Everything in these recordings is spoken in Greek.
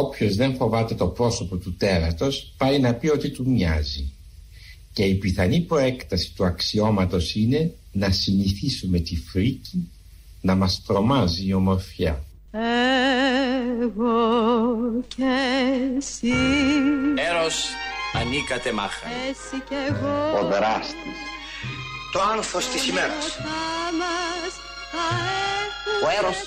Όποιος δεν φοβάται το πρόσωπο του τέρατος πάει να πει ότι του μοιάζει. Και η πιθανή προέκταση του αξιώματος είναι να συνηθίσουμε τη φρίκη να μας τρομάζει η ομορφιά. Εγώ και εσύ. Έρος ανήκατε μάχα. Εσύ και εγώ. Ο δράστης. Το άνθος της ημέρας Ο έρος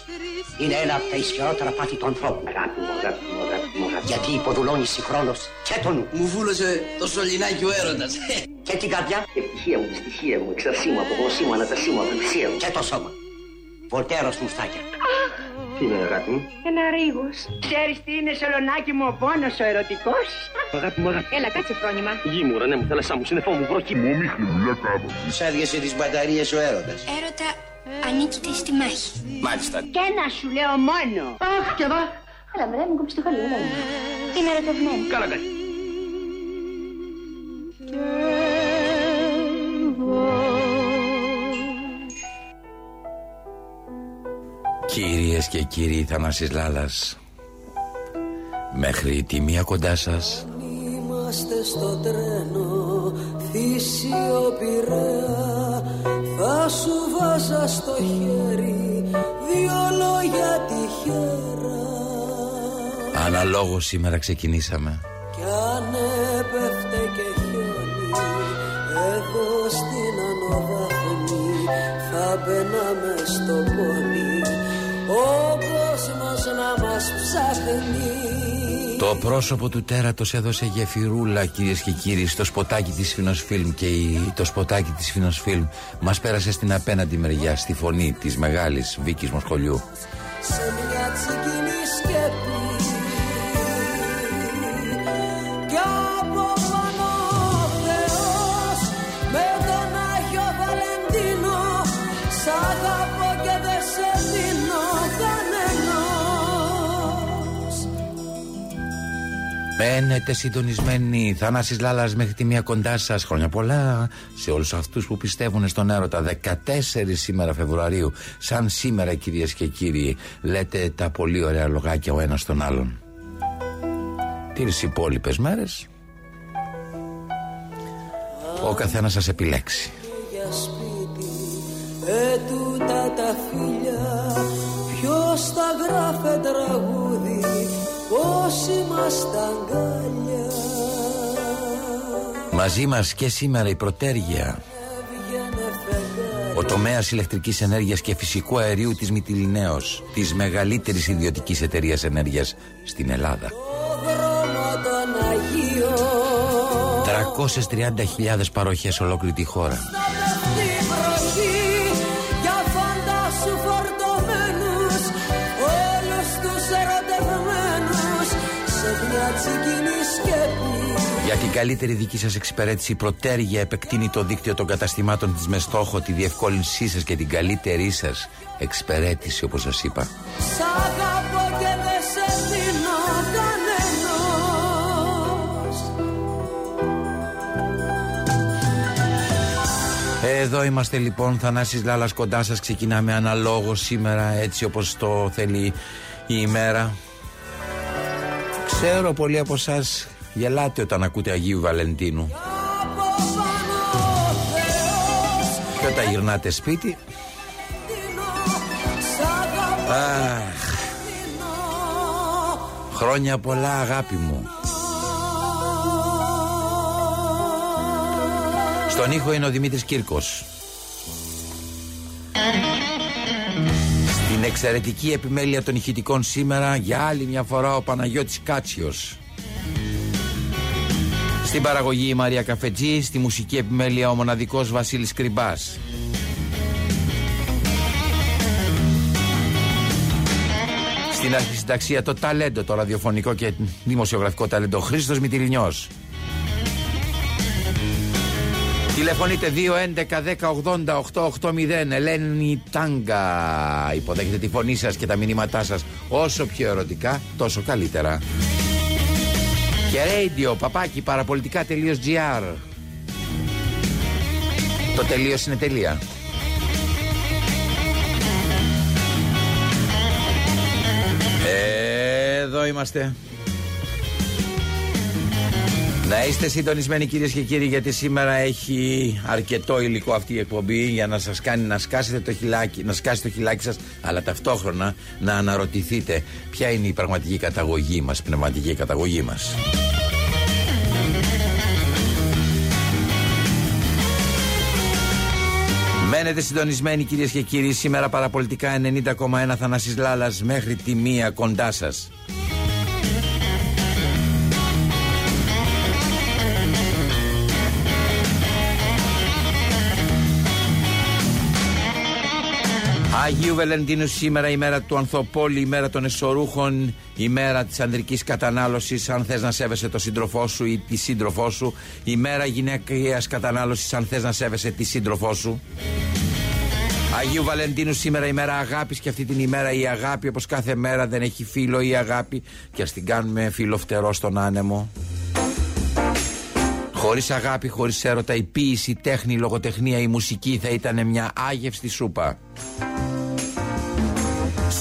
είναι ένα από τα ισχυρότερα πάθη του ανθρώπου. Αγάπη μου, αγάπη μου, αγάπη μου, αγάπη μου. Γιατί υποδουλώνει συγχρόνως και τον νου Μου βούλωσε το σωληνάκι ο έρωτας και την καρδιά Ευτυχία μου, δυστυχία μου, εξαρσή μου, απογνωσή μου, ανατασή μου, απελπισία μου. και το σώμα. Βολτέρος μουστάκια. Τι είναι αγάπη μου; Ένα ρίγος. Ξέρεις τι είναι σολονάκι μου ο πόνος ο ερωτικός; Αγάπη μου, αγάπη Έλα κάτσε φρόνημα. Γη μου, ρανέ μου, θάλασσά μου, σύννεφό μου, βροχή μου. Σάδιασε τις μπαταρίες ο έρωτας Έρωτα, ανήκετε στη μάχη. Μάλιστα Και ένα σου λέω μόνο. Αχ, και εδώ. Έλα, βρε, μου κόψεις το χαλί, έλα. Είμαι ερωτευμένη. Καλά κάνει. Κυρίες και κύριοι Θανάσης Λάλας Μέχρι τη μία κοντά σας Είμαστε στο τρένο θύσιο πειραιά Θα σου βάζα στο χέρι δυο λόγια τυχαία Αναλόγως σήμερα ξεκινήσαμε. Κι αν έπεφτε και χιόνι εδώ στην ανοδάφνη Θα μπαίναμε στο πόλι ο κόσμος να μας ψάχνει Το πρόσωπο του τέρατος έδωσε γεφυρούλα κυρίες και κύριοι στο σποτάκι της Φινοσφίλμ και η- το σποτάκι της Φινοσφίλμ μας πέρασε στην απέναντι μεριά στη φωνή της μεγάλης Βίκης Μοσχολιού Μένετε συντονισμένοι. Θανάσης Λάλας μέχρι τη μία κοντά σας. Χρόνια πολλά σε όλους αυτούς που πιστεύουν στον έρωτα. 14 σήμερα Φεβρουαρίου Σαν σήμερα κυρίες και κύριοι. Λέτε τα πολύ ωραία λογάκια ο ένας τον άλλον. Τις υπόλοιπες μέρες; Ο καθένας σας επιλέξει. Για σπίτι ετούτα τα φιλιά. Ποιος Μαζί μας και σήμερα η Πρωτέργεια Έβγαινε φεγγάρι. Ο τομέας ηλεκτρικής ενέργειας και φυσικού αερίου της Μυτιλινέως Της μεγαλύτερης ιδιωτικής εταιρείας ενέργειας στην Ελλάδα. Το δρόμο των Αγίων. 330.000 παροχές ολόκληρη τη χώρα καλύτερη δική σας εξυπηρέτηση η Πρωτέργεια επεκτείνει το δίκτυο των καταστημάτων της με στόχο τη διευκόλυνσή σας και την καλύτερη σας εξυπηρέτηση όπως σας είπα. Σ' αγαπώ και δεν σε δίνω κανένας. Εδώ είμαστε λοιπόν Θανάσης Λάλας κοντά σας. Ξεκινάμε αναλόγως σήμερα έτσι όπως το θέλει η ημέρα. Ξέρω πολλοί από εσάς γελάτε όταν ακούτε Αγίου Βαλεντίνου. Από πάνω ο Θεός Και όταν γυρνάτε σπίτι. Δίνω Σ' αγαπώ Αχ, δίνω χρόνια πολλά αγάπη μου. Στον ήχο είναι ο Δημήτρης Κύρκος. Στην εξαιρετική επιμέλεια των ηχητικών σήμερα για άλλη μια φορά ο Παναγιώτης Κάτσιος Στην παραγωγή η Μαρία Καφετζή, στη μουσική επιμέλεια ο μοναδικός Βασίλης Κρυμπάς. Στην αρχισυνταξία το ταλέντο, το ραδιοφωνικό και δημοσιογραφικό ταλέντο. Χρήστος Μητυλινιός Τηλεφωνείτε 2-11-10-80-880 Ελένη Τάγκα Υποδέχετε τη φωνή σας και τα μηνύματά σας Όσο πιο ερωτικά τόσο καλύτερα Και radio παπάκι παραπολιτικά.gr Το τελείως είναι τελεία. Εδώ είμαστε Να είστε συντονισμένοι κυρίες και κύριοι, γιατί σήμερα έχει αρκετό υλικό αυτή η εκπομπή για να σας κάνει να σκάσετε το χιλάκι, να σκάσει το χιλάκι σας, αλλά ταυτόχρονα να αναρωτηθείτε ποια είναι η πραγματική καταγωγή μας, πνευματική καταγωγή μας. Μένετε συντονισμένοι κυρίες και κύριοι. Σήμερα παραπολιτικά 90,1 Θανάσης Λάλας μέχρι τη μία κοντά σας. Αγίου Βελεντίνου σήμερα η μέρα του Ανθοπόλη, η μέρα των εσωρούχων, η μέρα της ανδρικής κατανάλωσης αν θες να σέβεσαι το σύντροφό σου ή τη σύντροφό σου, η μέρα γυναικείας κατανάλωσης αν θες να σέβεσαι τη σύντροφό σου. Αγίου Βαλεντίνου σήμερα η μέρα αγάπης και αυτή την ημέρα η αγάπη όπως κάθε μέρα δεν έχει φίλο η αγάπη και ας την κάνουμε φίλο φτερό στον άνεμο. Χωρίς αγάπη, χωρίς έρωτα, η ποίηση, η τέχνη, η λογοτεχνία, η μουσική θα ήταν μια άγευστη σούπα.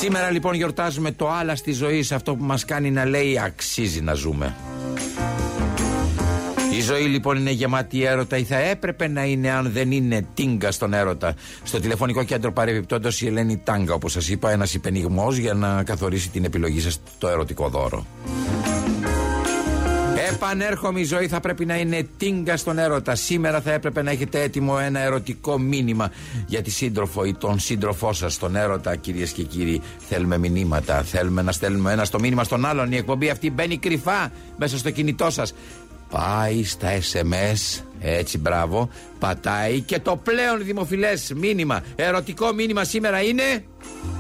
Σήμερα λοιπόν γιορτάζουμε το άλλα στη ζωή σε αυτό που μας κάνει να λέει αξίζει να ζούμε. Η ζωή λοιπόν είναι γεμάτη έρωτα ή θα έπρεπε να είναι αν δεν είναι τίνγκα στον έρωτα. Στο τηλεφωνικό κέντρο παρεμπιπτόντως η Ελένη Τάγκα όπως σας είπα ένας υπενιγμός για να καθορίσει την επιλογή σας το ερωτικό δώρο. Επανέρχομαι, η ζωή θα πρέπει να είναι τίνγκα στον έρωτα. Σήμερα θα έπρεπε να έχετε έτοιμο ένα ερωτικό μήνυμα για τη σύντροφο ή τον σύντροφό σας στον έρωτα, κυρίες και κύριοι. Θέλουμε μηνύματα. Θέλουμε να στέλνουμε ένα στο μήνυμα στον άλλον. Η εκπομπή αυτή μπαίνει κρυφά μέσα στο κινητό σας. Πάει στα SMS, έτσι μπράβο, πατάει και το πλέον δημοφιλές μήνυμα, ερωτικό μήνυμα σήμερα είναι...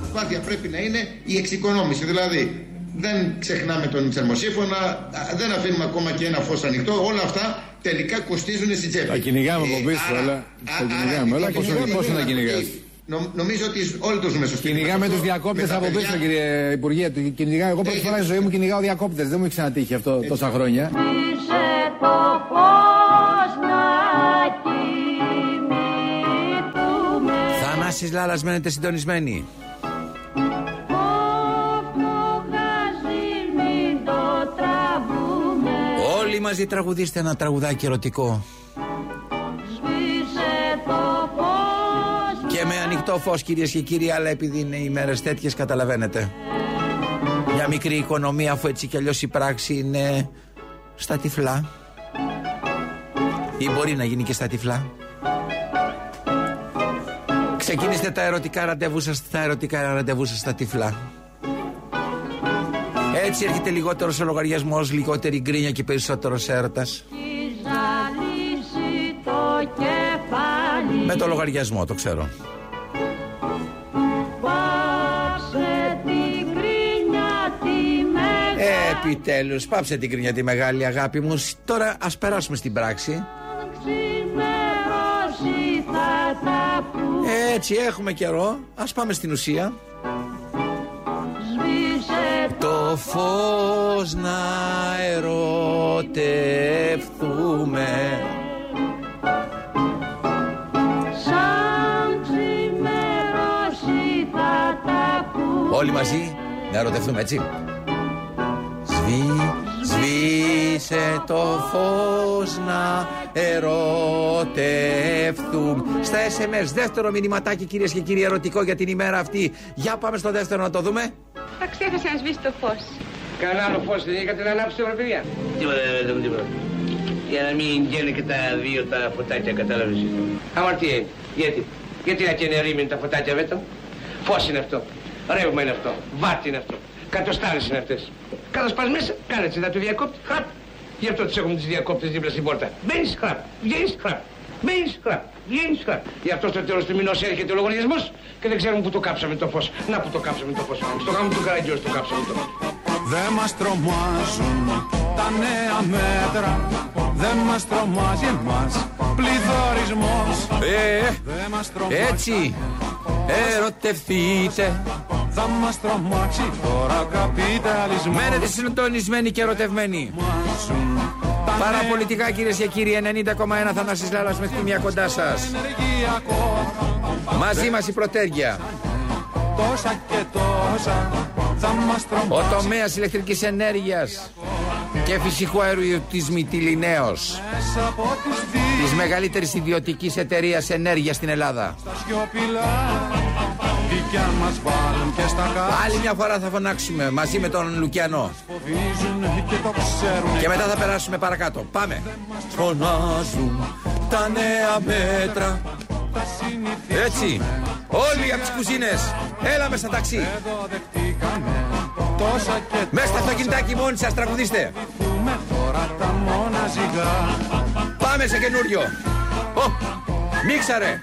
Προσπάθεια πρέπει να είναι η εξοικονόμηση, δηλαδή δεν ξεχνάμε τον θερμοσύφωνα, δεν αφήνουμε ακόμα και ένα φως ανοιχτό. Όλα αυτά τελικά κοστίζουν στην τσέπη. Τα κυνηγάμε από πίσω, αλλά. Τα κυνηγάμε, αλλά πώς να κυνηγάς; Νομίζω ότι όλοι το ζούμε σωστά. Κυνηγάμε τους διακόπτες από πίσω, κύριε Υπουργέ. Κυνηγάμε. Εγώ πρώτη φορά στη ζωή μου κυνηγάω διακόπτες. Δεν μου έχει ξανατύχει αυτό τόσα χρόνια. Θανάσης Λάλας μένετε συντονισμένοι. Μαζί τραγουδίστε ένα τραγουδάκι ερωτικό. Και με ανοιχτό φως, κυρίες και κύριοι, αλλά επειδή είναι οι μέρες τέτοιες, καταλαβαίνετε. Μια μικρή οικονομία, αφού έτσι κι αλλιώς η πράξη είναι στα τυφλά. Ή μπορεί να γίνει και στα τυφλά. Ξεκινήστε τα ερωτικά ραντεβού σας, τα ερωτικά ραντεβού σας στα τυφλά. Έτσι έρχεται λιγότερο ο λογαριασμός, λιγότερη γκρίνια και περισσότερος έρωτας. Με το λογαριασμό, το ξέρω. Επιτέλους, πάψε την κρίνια τη μεγάλη αγάπη μου. Τώρα ας περάσουμε στην πράξη. Έτσι, έχουμε καιρό. Ας πάμε στην ουσία. Το φως να ερωτευτούμε Όλοι μαζί να ερωτευτούμε έτσι. Σβή, σβήσε το φως να ερωτευτούμε Στα SMS δεύτερο μηνυματάκι κυρίες και κύριοι ερωτικό για την ημέρα αυτή. Για πάμε στο δεύτερο να το δούμε θα ξέχασε να σβήσεις το φως. Κανένα άλλο φως δεν είχατε να ανάψετε βρε παιδιά. Τίποτα δεν μου τίποτα. Για να μην γίνουν και τα δύο τα φωτάκια, κατάλαβες. Αμαρτία Γιατί. Γιατί να καίνε ρήμιν τα φωτάκια βέτο; Φως είναι αυτό. Ρεύμα είναι αυτό. Βάτι είναι αυτό. Κατοστάρες είναι αυτές. Κάτω πας μέσα, κάνε έτσι, θα του διακόπτει. Χραπ. Γι' αυτό τις έχουμε τις διακόπτες δίπλα στην πόρτα. Μπαίνεις, χραπ. Βγαίνεις, χραπ. Μπαίνεις, χραπ. Βγαίνεις, χραπ. Γι' αυτό στο τέλος του μηνός έρχεται ο λογαριασμός και δεν ξέρουμε που το κάψαμε το φως. Να που το κάψαμε το φως. Στο γάμο του Καραγκιός το κάψαμε το φως. Δεν μας τρομάζουν τα νέα μέτρα Δεν μας τρομάζει εμάς πληθωρισμός Ε, έτσι Ερωτευτείτε Θα μας τρομάξει τώρα καπιταλισμός Μένετε συντονισμένοι και ερωτευμένοι Παραπολιτικά κυρίες και κύριοι 90,1 Θανάσης Λάλας μέχρι τη μία κοντά σας. Μαζί μας η πρωτέργεια Τόσα και τόσα θα μας Ο τομέας ηλεκτρικής ενέργειας και φυσικού αερίου της Μυτιλινέως της μεγαλύτερης ιδιωτικής εταιρείας ενέργειας στην Ελλάδα. Άλλη μια φορά θα φωνάξουμε μαζί με τον Λουκιανό. Και μετά θα περάσουμε παρακάτω. Πάμε. Φωνάζουν τα νέα μέτρα. Έτσι. Όλοι από τις κουζίνες. Έλα μέσα ταξί. Μέσα στο αυτοκινητάκι μόνοι σας τραγουδίστε. Πάμε σε καινούριο. Μίξαρε.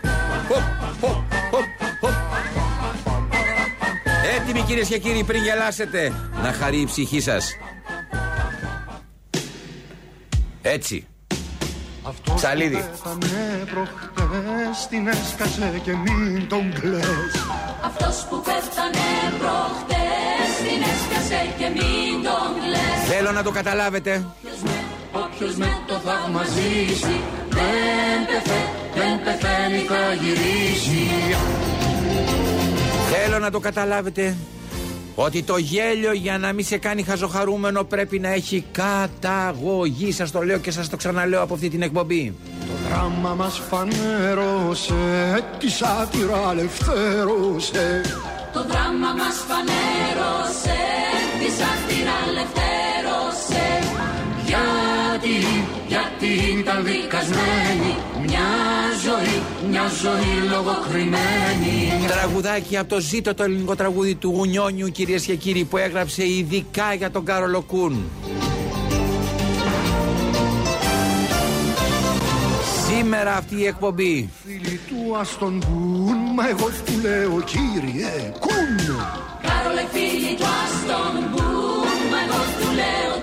Έτοιμοι κυρίες και κύριοι πριν γελάσετε να χαρεί η ψυχή σας. Έτσι. Ψαλίδι. προχτές την έσκασε και μην τον κλαις Αυτός που πέθανε προχτές την έσκασε και μην τον κλαις Θέλω να το καταλάβετε. Όποιος με το θαύμα ζήσει δεν πεθαίνει, δεν πεθαίνει θα γυρίσει Θέλω να το καταλάβετε ότι το γέλιο για να μην σε κάνει χαζοχαρούμενο πρέπει να έχει καταγωγή. Σας το λέω και σας το ξαναλέω από αυτή την εκπομπή. Το δράμα μας φανέρωσε, τη σάτυρα ελευθέρωσε. Το δράμα μας φανέρωσε, τη σάτυρα ελευθέρωσε. Γιατί, γιατί ήταν δικασμένη μια ζωή, μια ζωή λογοκριμένη. Τραγουδάκι από το ζήτο το ελληνικό τραγούδι του Γουνιόνιου κυρίες και κύριοι που έγραψε ειδικά για τον Κάρολο Κούν. Σήμερα αυτή η εκπομπή Φίλοι του ας τον πουν, μα εγώ του λέω κύριε Κούν. Κάρολε φίλοι του ας τον πουν, μα εγώ του λέω κύριε Κούν.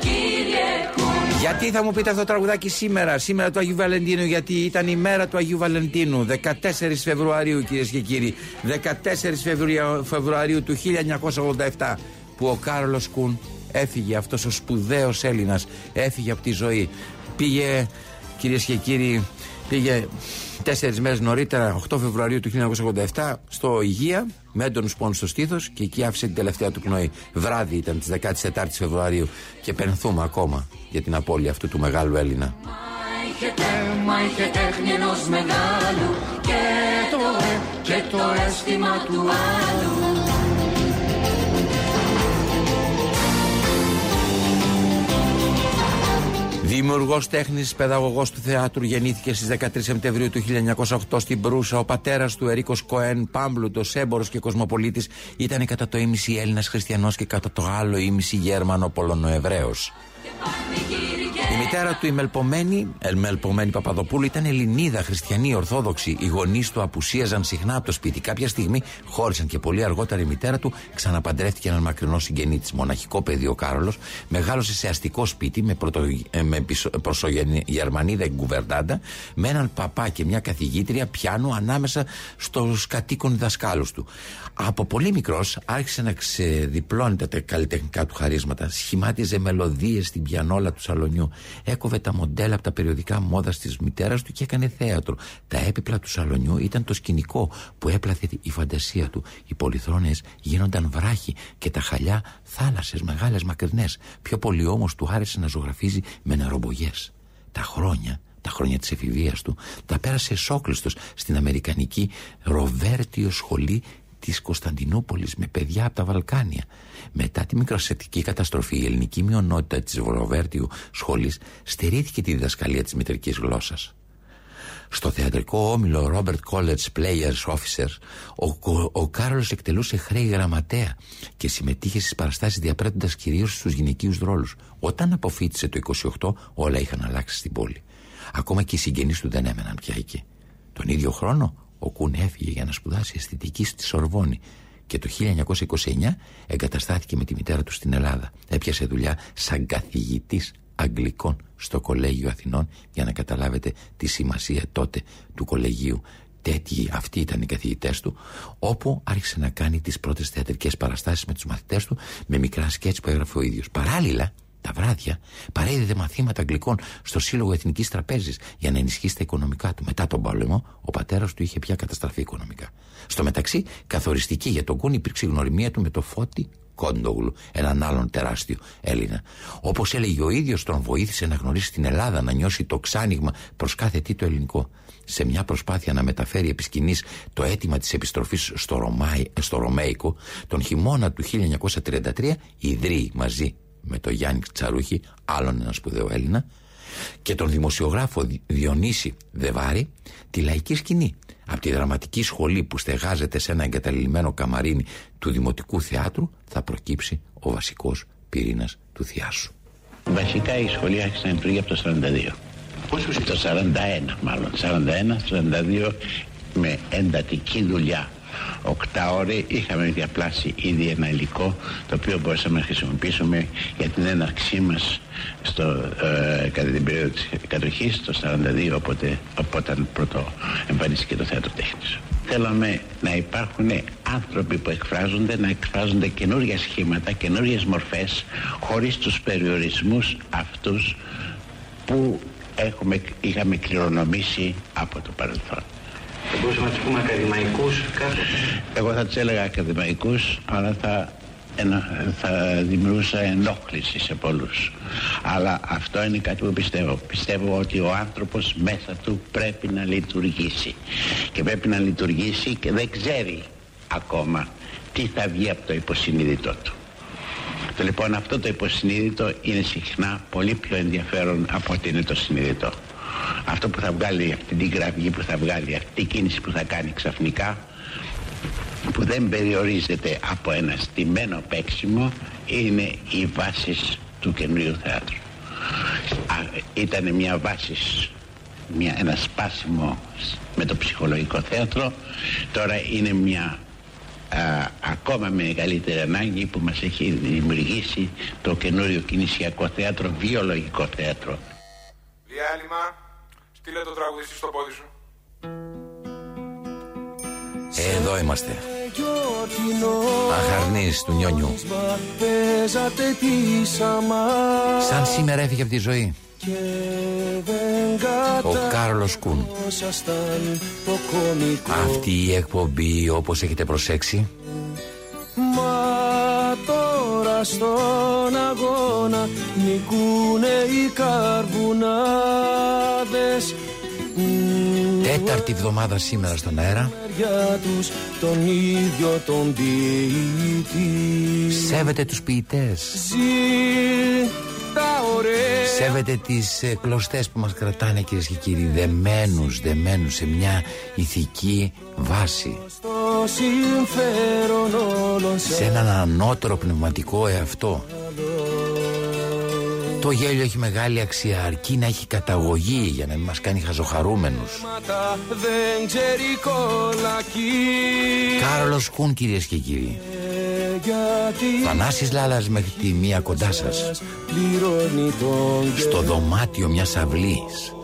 Γιατί θα μου πείτε αυτό το τραγουδάκι σήμερα, σήμερα του Αγίου Βαλεντίνου, γιατί ήταν η μέρα του Αγίου Βαλεντίνου, 14 Φεβρουαρίου κυρίες και κύριοι, 14 Φεβρουαρίου, Φεβρουαρίου του 1987, που ο Κάρολος Κούν έφυγε, αυτός ο σπουδαίος Έλληνας, έφυγε από τη ζωή. Πήγε, κυρίες και κύριοι, πήγε τέσσερις μέρες νωρίτερα, 8 Φεβρουαρίου του 1987, στο Υγεία, με έντονους πόνους στο στήθος και εκεί άφησε την τελευταία του πνοή. Βράδυ ήταν της 14η Φεβρουαρίου και πενθούμε ακόμα για την απώλεια αυτού του μεγάλου Έλληνα. Μα είχε, μα είχε τέχνη ενός μεγάλου και το, και το αίσθημα του άλλου. Δημιουργός τέχνης, παιδαγωγός του θεάτρου, γεννήθηκε στις 13 Σεπτεμβρίου του 1908 στην Προύσα. Ο πατέρας του, Ερίκος Κοέν, πάμπλουτο, έμπορο και κοσμοπολίτης, ήταν κατά το ίμιση Έλληνας χριστιανός και κατά το άλλο ίμιση Γέρμανο Πολωνοεβραίο. Η μητέρα του, η Μελπομένη, Ελμελπομένη Παπαδοπούλου, ήταν Ελληνίδα, χριστιανή, Ορθόδοξη. Οι γονείς του απουσίαζαν συχνά από το σπίτι. Κάποια στιγμή χώρισαν και πολύ αργότερα η μητέρα του ξαναπαντρεύτηκε έναν μακρινό συγγενή της. Μοναχικό παιδί ο Κάρολος μεγάλωσε σε αστικό σπίτι με, πρωτο, ε, με προσογερμανίδα γκουβερντάντα, με έναν παπά και μια καθηγήτρια πιάνου ανάμεσα στους κατοίκων δασκάλους του. Από πολύ μικρός άρχισε να ξεδιπλώνει τα καλλιτεχνικά του χαρίσματα. Σχημάτιζε μελωδίες στην πιανόλα του σαλονιού. Έκοβε τα μοντέλα από τα περιοδικά μόδας της μητέρας του και έκανε θέατρο. Τα έπιπλα του σαλονιού ήταν το σκηνικό που έπλαθε η φαντασία του. Οι πολυθρόνες γίνονταν βράχοι και τα χαλιά θάλασσες μεγάλες μακρινές. Πιο πολύ όμως του άρεσε να ζωγραφίζει με νερομπογιές. Τα χρόνια τα χρόνια της εφηβείας του τα πέρασε εσόκλειστος στην Αμερικανική Ροβέρτιο Σχολή της Κωνσταντινούπολης με παιδιά από τα Βαλκάνια. Μετά τη μικροσετική καταστροφή η ελληνική μειονότητα της Ροβέρτιου σχολής στερήθηκε τη διδασκαλία της μητρικής γλώσσας. Στο θεατρικό όμιλο Robert College Players Officer, ο, ο, ο Κάρολος εκτελούσε χρέη γραμματέα και συμμετείχε στις παραστάσεις διαπρέττοντας κυρίως στους γυναικείους ρόλους. Όταν αποφύτησε το 28, όλα είχαν αλλάξει στην πόλη. Ακόμα και οι συγγενείς του δεν έμεναν πια εκεί. Τον ίδιο χρόνο, ο Κούν έφυγε για να σπουδάσει αισθητική στη Σορβόνη και το 1929 εγκαταστάθηκε με τη μητέρα του στην Ελλάδα. Έπιασε δουλειά σαν καθηγητής Αγγλικών στο Κολέγιο Αθηνών για να καταλάβετε τη σημασία τότε του κολεγίου. Τέτοιοι αυτοί ήταν οι καθηγητές του, όπου άρχισε να κάνει τις πρώτες θεατρικές παραστάσεις με τους μαθητές του με μικρά σκέτς που έγραφε ο ίδιος. Παράλληλα, τα βράδια παρέδιδε μαθήματα αγγλικών στο Σύλλογο Εθνικής Τραπέζης για να ενισχύσει τα οικονομικά του. Μετά τον πόλεμο, ο πατέρας του είχε πια καταστραφεί οικονομικά. Στο μεταξύ, καθοριστική για τον Κούν υπήρξε η γνωριμία του με το Φώτη Κόντογλου, έναν άλλον τεράστιο Έλληνα. Όπως έλεγε ο ίδιος, τον βοήθησε να γνωρίσει την Ελλάδα, να νιώσει το ξάνοιγμα προς κάθε τι το ελληνικό. Σε μια προσπάθεια να μεταφέρει επί σκηνής το αίτημα της επιστροφής στο, Ρωμάι, στο Ρωμαϊκό, τον χειμώνα του 1933 ιδρύει μαζί με τον Γιάννη Τσαρούχη, άλλον ένα σπουδαίο Έλληνα, και τον δημοσιογράφο Διονύση Δεβάρη, τη λαϊκή σκηνή. Από τη δραματική σχολή που στεγάζεται σε ένα εγκαταλειμμένο καμαρίνι του Δημοτικού Θεάτρου θα προκύψει ο βασικός πυρήνας του Θιάσου. Βασικά η σχολή άρχισε να λειτουργεί από το 42. Πόσο το 41 μάλλον. 41-42 με εντατική δουλειά οκτάωρη είχαμε διαπλάσει ήδη ένα υλικό το οποίο μπορούσαμε να χρησιμοποιήσουμε για την έναρξή μας στο, ε, κατά την περίοδο της κατοχής το 42 οπότε, όταν πρώτο εμφανίστηκε το θέατρο τέχνης. Θέλαμε να υπάρχουν άνθρωποι που εκφράζονται, να εκφράζονται καινούργια σχήματα, καινούργιες μορφές χωρίς τους περιορισμούς αυτούς που έχουμε, είχαμε κληρονομήσει από το παρελθόν. Θα μπορούσαμε να τους πούμε ακαδημαϊκούς Εγώ θα τους έλεγα ακαδημαϊκούς, αλλά θα, θα δημιουργούσα ενόχληση σε πολλούς. Αλλά αυτό είναι κάτι που πιστεύω. Πιστεύω ότι ο άνθρωπος μέσα του πρέπει να λειτουργήσει. Και πρέπει να λειτουργήσει και δεν ξέρει ακόμα τι θα βγει από το υποσυνείδητό του. Το λοιπόν αυτό το υποσυνείδητο είναι συχνά πολύ πιο ενδιαφέρον από ότι είναι το συνειδητό αυτό που θα βγάλει αυτή την κραυγή που θα βγάλει αυτή την κίνηση που θα κάνει ξαφνικά που δεν περιορίζεται από ένα στημένο παίξιμο είναι οι βάσεις του καινούριου θεάτρου. Ήταν μια βάση μια, ένα σπάσιμο με το ψυχολογικό θέατρο. Τώρα είναι μια α, ακόμα μεγαλύτερη ανάγκη που μας έχει δημιουργήσει το καινούριο κινησιακό θέατρο βιολογικό θέατρο. Διάλειμμα Στείλε το τραγουδιστή στο πόδι σου; Εδώ είμαστε. Αχαρνής του νιόνιου. Σαν σήμερα έφυγε από τη ζωή. Ο Κάρλος Κούν Αυτή η εκπομπή όπως έχετε προσέξει στον αγώνα νικούνε οι καρβουνάδες Τέταρτη εβδομάδα σήμερα στον αέρα. τους, τον ίδιο τον ποιητή. Σέβεται τους ποιητές Σέβεται τις ε, κλωστές που μας κρατάνε κυρίες και κύριοι Δεμένους, δεμένους σε μια ηθική βάση. Σε έναν ανώτερο πνευματικό εαυτό. Το γέλιο έχει μεγάλη αξία αρκεί να έχει καταγωγή για να μην μας κάνει χαζοχαρούμενους. Κάρολος Κούν κυρίες και κύριοι Θανάσης Λάλας μέχρι τη μία κοντά σας Στο δωμάτιο μιας αυλής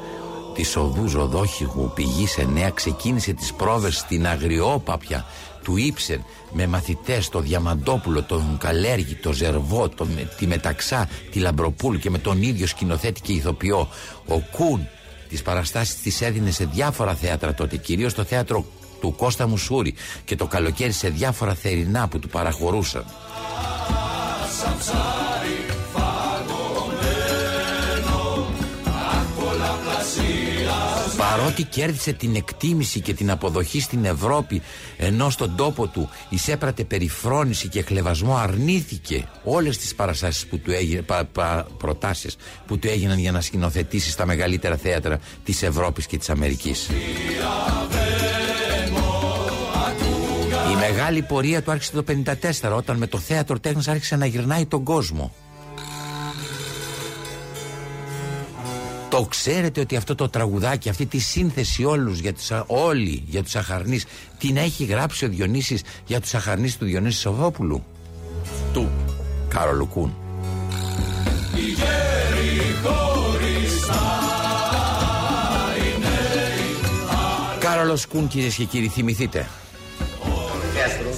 Της οδού Ζοδόχηγου πηγή σε νέα ξεκίνησε τις πρόβες στην αγριόπαπια του Ήψεν με μαθητές το Διαμαντόπουλο, τον Καλέργη, το Ζερβό, το, τη Μεταξά, τη Λαμπροπούλου και με τον ίδιο σκηνοθέτη και ηθοποιό. Ο Κούν τις παραστάσεις τις έδινε σε διάφορα θέατρα τότε, κυρίως το θέατρο του Κώστα Μουσούρη και το καλοκαίρι σε διάφορα θερινά που του παραχωρούσαν. Παρότι κέρδισε την εκτίμηση και την αποδοχή στην Ευρώπη ενώ στον τόπο του εισέπρατε περιφρόνηση και χλεβασμό αρνήθηκε όλες τις παραστάσεις που του έγινε, προτάσεις που του έγιναν για να σκηνοθετήσει στα μεγαλύτερα θέατρα της Ευρώπης και της Αμερικής. Η μεγάλη πορεία του άρχισε το 1954 όταν με το θέατρο τέχνης άρχισε να γυρνάει τον κόσμο. Το ξέρετε ότι αυτό το τραγουδάκι, αυτή τη σύνθεση όλους για τους, όλοι για τους αχαρνείς την έχει γράψει ο Διονύσης για τους αχαρνείς του Διονύση Σοβόπουλου; Του Κάρολου Κούν. Κάρολος Κούν κυρίες και κύριοι θυμηθείτε. Θέατρο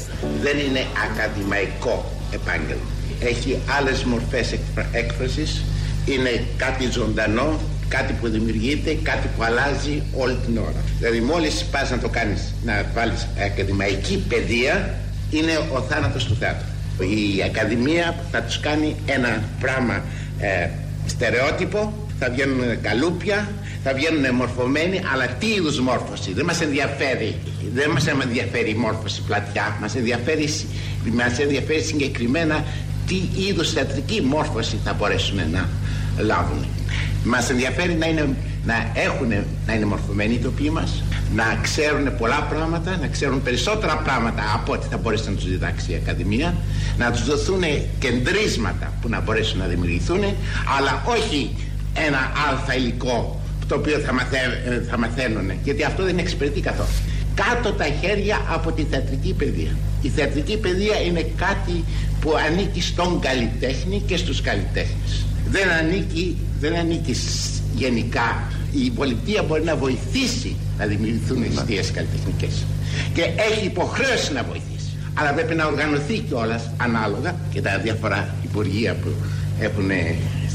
δεν είναι ακαδημαϊκό επάγγελμα. Έχει άλλες μορφές έκφρασης. Είναι κάτι ζωντανό κάτι που δημιουργείται, κάτι που αλλάζει όλη την ώρα. Δηλαδή μόλις πας να το κάνεις, να βάλεις ακαδημαϊκή παιδεία, είναι ο θάνατος του θέατρου. η Ακαδημία θα τους κάνει ένα πράγμα ε, στερεότυπο, θα βγαίνουν καλούπια, θα βγαίνουν μορφωμένοι, αλλά τι είδους μόρφωση; Δεν μας ενδιαφέρει, δεν μας ενδιαφέρει η μόρφωση πλατιά, μας ενδιαφέρει, μας ενδιαφέρει συγκεκριμένα τι είδους θεατρική μόρφωση θα μπορέσουν να λάβουν. Μας ενδιαφέρει να, είναι, να, έχουν, να είναι μορφωμένοι οι τοποί μας, να ξέρουν πολλά πράγματα, να ξέρουν περισσότερα πράγματα από ό,τι θα μπορέσει να τους διδάξει η Ακαδημία, να τους δοθούν κεντρίσματα που να μπορέσουν να δημιουργηθούν, αλλά όχι ένα αλφα υλικό το οποίο θα, μαθα... θα μαθαίνουν, γιατί αυτό δεν εξυπηρετεί καθόλου. Κάτω τα χέρια από τη θεατρική παιδεία. Η θεατρική παιδεία είναι κάτι που ανήκει στον καλλιτέχνη και στους καλλιτέχνες. Δεν ανήκει, δεν ανήκει γενικά. Η πολιτεία μπορεί να βοηθήσει να δημιουργηθούν αιστείες καλλιτεχνικές και έχει υποχρέωση να βοηθήσει. Αλλά πρέπει να οργανωθεί κιόλας ανάλογα και τα διάφορα υπουργεία που έχουν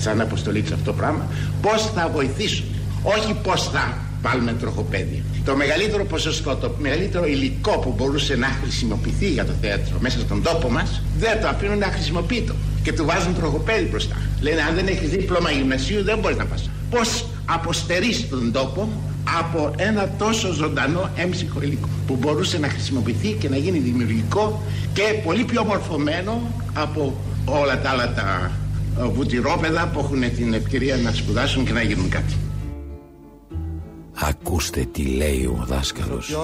σαν αποστολή σε αυτό το πράγμα πώς θα βοηθήσουν, όχι πώς θα βάλουμε τροχοπέδια. Το μεγαλύτερο ποσοστό, το μεγαλύτερο υλικό που μπορούσε να χρησιμοποιηθεί για το θέατρο μέσα στον τόπο μας δεν το αφήνουν να χρησιμοποιεί και του βάζουν τροχοπέδι μπροστά. Λένε αν δεν έχεις δίπλωμα γυμνασίου δεν μπορείς να πας. Πώς αποστερείς τον τόπο από ένα τόσο ζωντανό έμψυχο υλικό που μπορούσε να χρησιμοποιηθεί και να γίνει δημιουργικό και πολύ πιο μορφωμένο από όλα τα άλλα τα βουτυρόπεδα που έχουν την ευκαιρία να σπουδάσουν και να γίνουν κάτι. Ακούστε τι λέει ο δάσκαλος.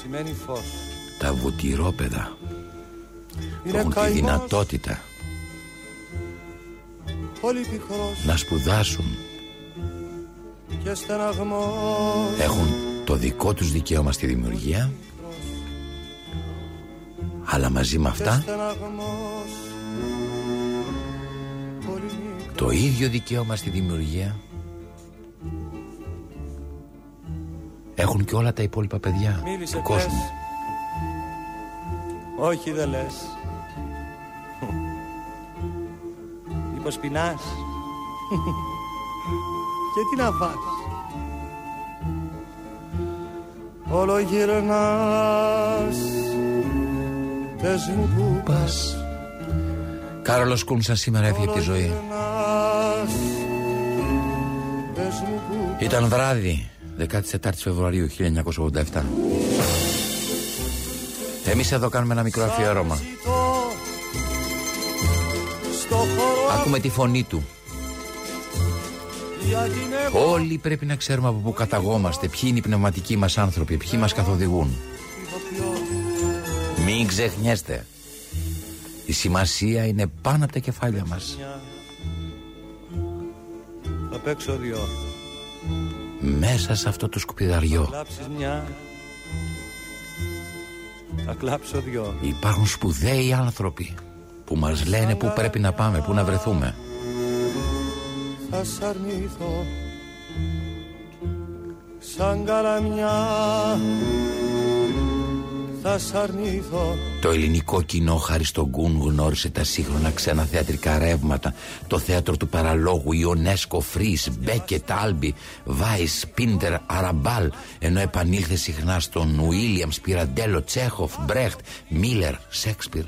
Σημαίνει φως. Τα βουτυρόπεδα που έχουν τη δυνατότητα να σπουδάσουν. και έχουν το δικό τους δικαίωμα στη δημιουργία. Αλλά μαζί με αυτά το ίδιο δικαίωμα στη δημιουργία έχουν και όλα τα υπόλοιπα παιδιά Μίλησε του κόσμου. Όχι δεν λες. Μήπως πεινάς; και τι να φας; Όλο γυρνάς Πες μου που πας Κάρολος Κούνσα σήμερα έφυγε από τη ζωή Ήταν βράδυ 14 Φεβρουαρίου 1987 Εμείς εδώ κάνουμε ένα μικρό αφιέρωμα. Ακούμε τη φωνή του. Όλοι πρέπει να ξέρουμε από πού καταγόμαστε Ποιοι είναι οι πνευματικοί μας άνθρωποι Ποιοι μας καθοδηγούν. Μην ξεχνιέστε Η σημασία είναι πάνω από τα κεφάλια μας. Θα παίξω δυο Μέσα σε αυτό το σκουπιδαριό. Κλάψεις μια. Θα κλάψω δυο. Υπάρχουν σπουδαίοι άνθρωποι Που μας λένε πού πρέπει να πάμε Πού να βρεθούμε. Θα σ' αρνηθώ σαν καλαμιά θα σ' αρνηθώ. Το ελληνικό κοινό χάρη στον Κούν γνώρισε τα σύγχρονα ξένα θεατρικά ρεύματα. Το θέατρο του παραλόγου, Ιονέσκο, Φρίς, Μπέκετ, Άλμπι, Βάις, Πίντερ, Αραμπάλ Ενώ επανήλθε συχνά στον Ουίλιαμς, Πιραντέλο, Τσέχοφ, Μπρέχτ, Μίλερ, Σέξπιρ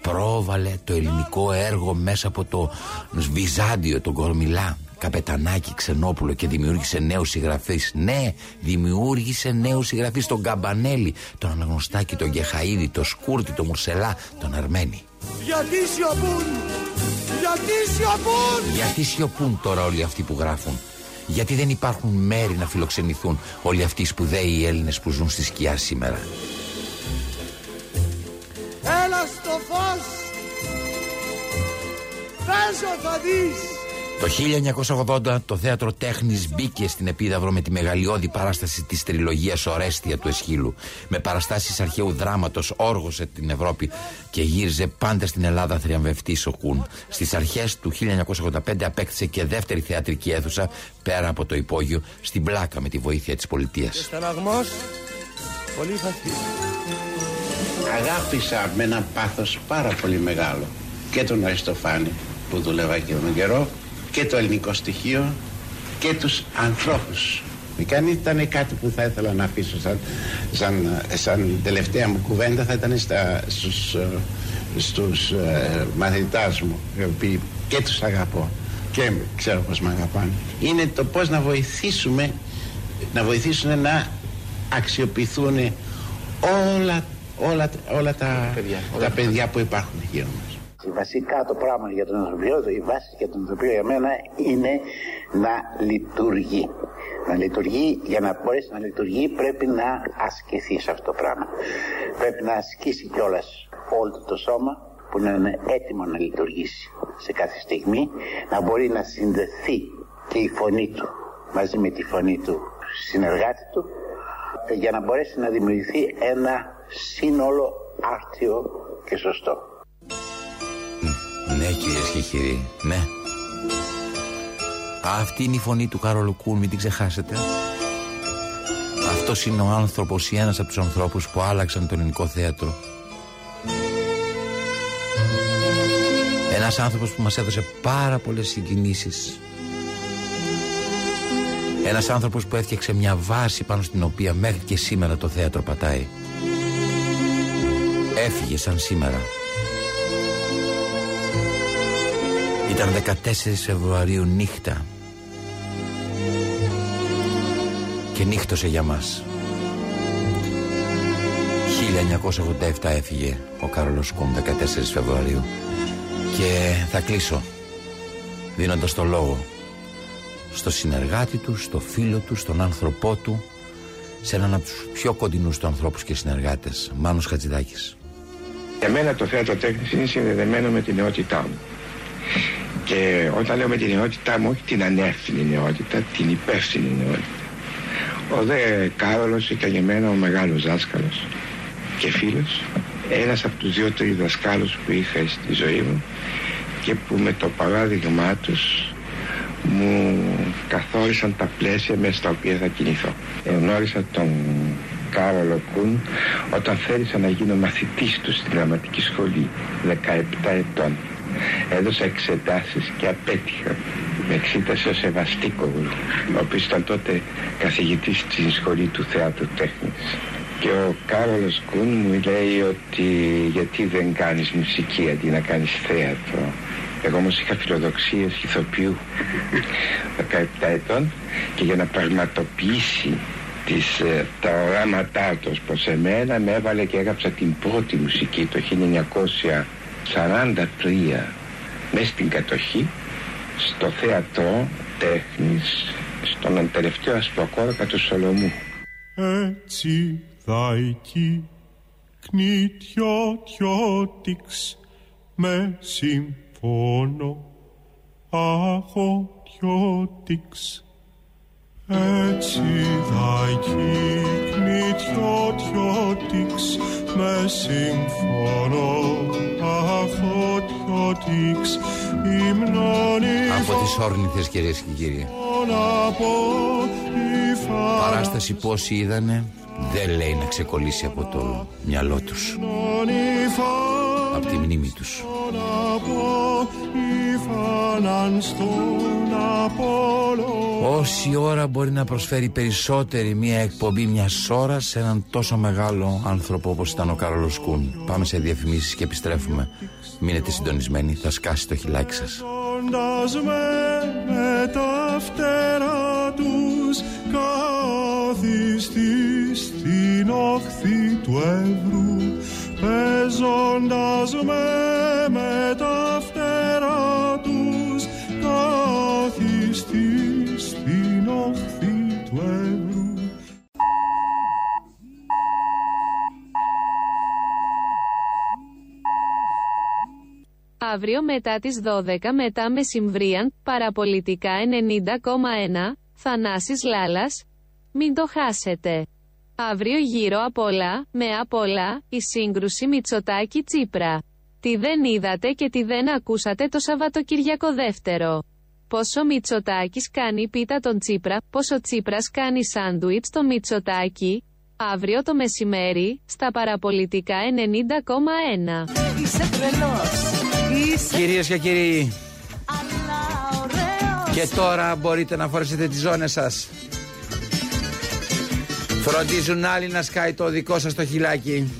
πρόβαλε το ελληνικό έργο μέσα από το Βυζάντιο, τον Κορμιλά, Καπετανάκη, Ξενόπουλο και δημιούργησε νέους συγγραφείς. Ναι, δημιούργησε νέους συγγραφείς, τον Καμπανέλη, τον Αναγνωστάκη, τον Γεχαίδη, τον Σκούρτη, τον Μουρσελά, τον Αρμένη. Γιατί σιωπούν, γιατί σιωπούν. Γιατί σιωπούν τώρα όλοι αυτοί που γράφουν; Γιατί δεν υπάρχουν μέρη να φιλοξενηθούν όλοι αυτοί οι σπουδαίοι Έλληνες που ζουν στη σκιά σήμερα; Έλα στο φως Παίζω θα δεις το 1980 το θέατρο τέχνης μπήκε στην Επίδαυρο με τη μεγαλειώδη παράσταση της τριλογίας Ορέστια του Εσχύλου. Με παραστάσεις αρχαίου δράματος όργωσε την Ευρώπη και γύριζε πάντα στην Ελλάδα θριαμβευτή ο Κούν. Στις αρχές του 1985 απέκτησε και δεύτερη θεατρική αίθουσα πέρα από το υπόγειο στην Πλάκα με τη βοήθεια της πολιτείας. πολύ θα Αγάπησα με ένα πάθος πάρα πολύ μεγάλο και τον Αριστοφάνη που δουλεύα και τον καιρό και το ελληνικό στοιχείο και τους ανθρώπους. Αν ήταν κάτι που θα ήθελα να αφήσω σαν, σαν, σαν τελευταία μου κουβέντα θα ήταν στα, στους, στους ε, μαθητάς μου οι οποίοι και τους αγαπώ και ξέρω πως με αγαπάνε. Είναι το πως να βοηθήσουμε να βοηθήσουν να αξιοποιηθούν όλα, όλα, όλα τα, παιδιά, όλα τα παιδιά που υπάρχουν γύρω μας. Βασικά το πράγμα για τον ανθρωπιό, η βάση για τον ανθρωπιό για μένα είναι να λειτουργεί. Να λειτουργεί, για να μπορέσει να λειτουργεί πρέπει να ασκηθεί σε αυτό το πράγμα. Πρέπει να ασκήσει κιόλας όλο το σώμα που να είναι έτοιμο να λειτουργήσει σε κάθε στιγμή, να μπορεί να συνδεθεί και η φωνή του μαζί με τη φωνή του συνεργάτη του για να μπορέσει να δημιουργηθεί ένα σύνολο άρτιο και σωστό. Ναι κυρίες και κύριοι, ναι. Αυτή είναι η φωνή του Κάρολου Κούν, μην την ξεχάσετε. Αυτός είναι ο άνθρωπος ή ένας από τους ανθρώπους που άλλαξαν το ελληνικό θέατρο. Ένας άνθρωπος που μας έδωσε πάρα πολλές συγκινήσεις. Ένας άνθρωπος που έφτιαξε μια βάση πάνω στην οποία μέχρι και σήμερα το θέατρο πατάει. Έφυγε σαν σήμερα. Ήταν 14 Φεβρουαρίου νύχτα. Και νύχτωσε για μας. 1987 έφυγε ο Κάρολος Κόμ 14 Φεβρουαρίου. Και θα κλείσω δίνοντας το λόγο στο συνεργάτη του, στο φίλο του, στον άνθρωπό του σε έναν από τους πιο κοντινούς του ανθρώπους και συνεργάτες Μάνος Χατζηδάκης. Για μένα το θέατρο τέχνης είναι συνδεδεμένο με την νεότητά μου και όταν λέω με την νεότητά μου, όχι την ανεύθυνη νεότητα, την υπεύθυνη νεότητα. Ο δε Κάρολος ήταν για μένα ο μεγάλος δάσκαλος και φίλος, ένας από τους δύο-τρεις δασκάλους που είχα στη ζωή μου και που με το παράδειγμά τους μου καθόρισαν τα πλαίσια μέσα στα οποία θα κινηθώ. Γνώρισα τον Κάρολο Κούν όταν θέλησα να γίνω μαθητής του στην δραματική σχολή, 17 ετών. Έδωσα εξετάσεις και απέτυχα. Με εξήτασε ο Σεβαστίκογλου, ο οποίος ήταν τότε καθηγητής στην σχολή του θεάτρου τέχνης. Και ο Κάρολος Κούν μου λέει ότι γιατί δεν κάνεις μουσική αντί να κάνεις θέατρο. Εγώ όμως είχα φιλοδοξίες ηθοποιού 17 ετών και για να πραγματοποιήσει τις, ε, τα οράματά τους προς εμένα με έβαλε και έγραψα την πρώτη μουσική το 1943 μέσα στην κατοχή στο θέατρο τέχνης στον τελευταίο ασπροκόρκα του Σολομού. Έτσι δαϊκή κνητιώτιωτιξ με συμφώνο αχωτιώτιξ έτσι δαϊκή κνητιώτιωτιξ με συμφώνο αχωτιώτιξ από τις όρνηθες κυρίες και κύριοι. Παράσταση πόσοι είδανε δεν λέει να ξεκολλήσει από το μυαλό τους. Από τη μνήμη τους Όση ώρα μπορεί να προσφέρει περισσότερη μια εκπομπή μιας ώρας σε έναν τόσο μεγάλο άνθρωπο όπως ήταν ο Κάρολος Κούν. Πάμε σε διαφημίσεις και επιστρέφουμε. Μείνετε συντονισμένοι, θα σκάσει το χιλάκι σας. με τα φτερά τους καθιστή στην όχθη του Εύρου παίζοντας με με τα Αύριο μετά τις 12 μετά μεσημβρίαν, παραπολιτικά 90,1, Θανάσης Λάλας. Μην το χάσετε. Αύριο γύρω απ' όλα, με απ' όλα, η σύγκρουση Μητσοτάκη Τσίπρα. Τι δεν είδατε και τι δεν ακούσατε το Σαββατοκυριακό δεύτερο. Πόσο Μητσοτάκης κάνει πίτα τον Τσίπρα, πόσο Τσίπρας κάνει σάντουιτς το Μητσοτάκη. Αύριο το μεσημέρι, στα παραπολιτικά 90,1. Είσαι τρελός. Κυρίες και κύριοι, και τώρα μπορείτε να φορέσετε τις ζώνες σας. Φροντίζουν άλλοι να σκάει το δικό σας το χιλάκι.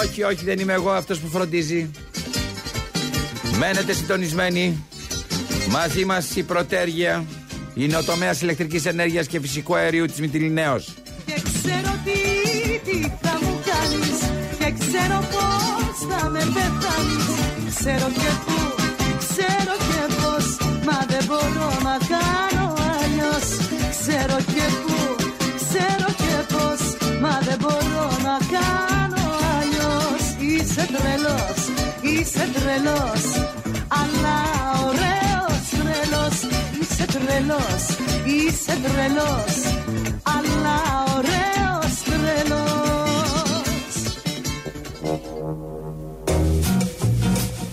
Όχι, όχι, δεν είμαι εγώ αυτός που φροντίζει. Μένετε συντονισμένοι. Μαζί μας η Πρωτέργεια είναι ο τομέας ηλεκτρικής ενέργειας και φυσικού αερίου της Μητυλινέως. Και ξέρω τι, τι θα μου κάνεις Και ξέρω πως θα με πεθάνεις Ξέρω και πού, ξέρω και πως Μα δεν μπορώ να κάνω αλλιώς. Ξέρω και πού, ξέρω και πως Μα δεν μπορώ να κάνω αλλιώς. Είσαι τρελός, είσαι τρελός Αλλά ωραίος τρελός. Είσαι τρελός, είσαι τρελός Αλλά ωραίος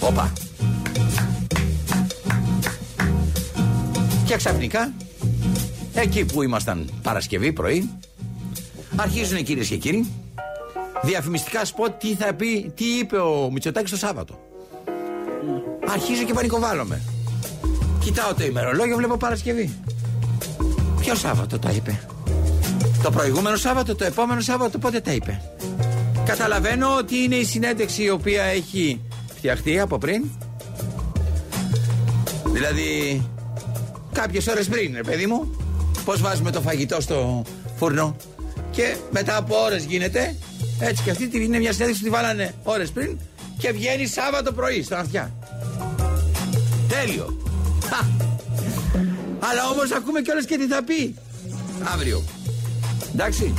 Όπα. Και ξαφνικά, εκεί που ήμασταν Παρασκευή πρωί, αρχίζουν κυρίες και κύριοι διαφημιστικά σποτ τι θα πει, τι είπε ο Μητσοτάκης το Σάββατο. Αρχίζω και πανικοβάλλομαι. Κοιτάω το ημερολόγιο, βλέπω Παρασκευή. Ποιο Σάββατο τα είπε; Το προηγούμενο Σάββατο, το επόμενο Σάββατο, πότε τα είπε; Καταλαβαίνω ότι είναι η συνέντευξη η οποία έχει φτιαχτεί από πριν. Δηλαδή, κάποιες ώρες πριν, ρε παιδί μου, πώς βάζουμε το φαγητό στο φούρνο. Και μετά από ώρες γίνεται. Έτσι και αυτή τη- είναι μια συνέντευξη που τη βάλανε ώρες πριν και βγαίνει Σάββατο πρωί στον αυτιά. Τέλειο. Χα. Αλλά όμως ακούμε κιόλας και τι θα πει αύριο. Εντάξει.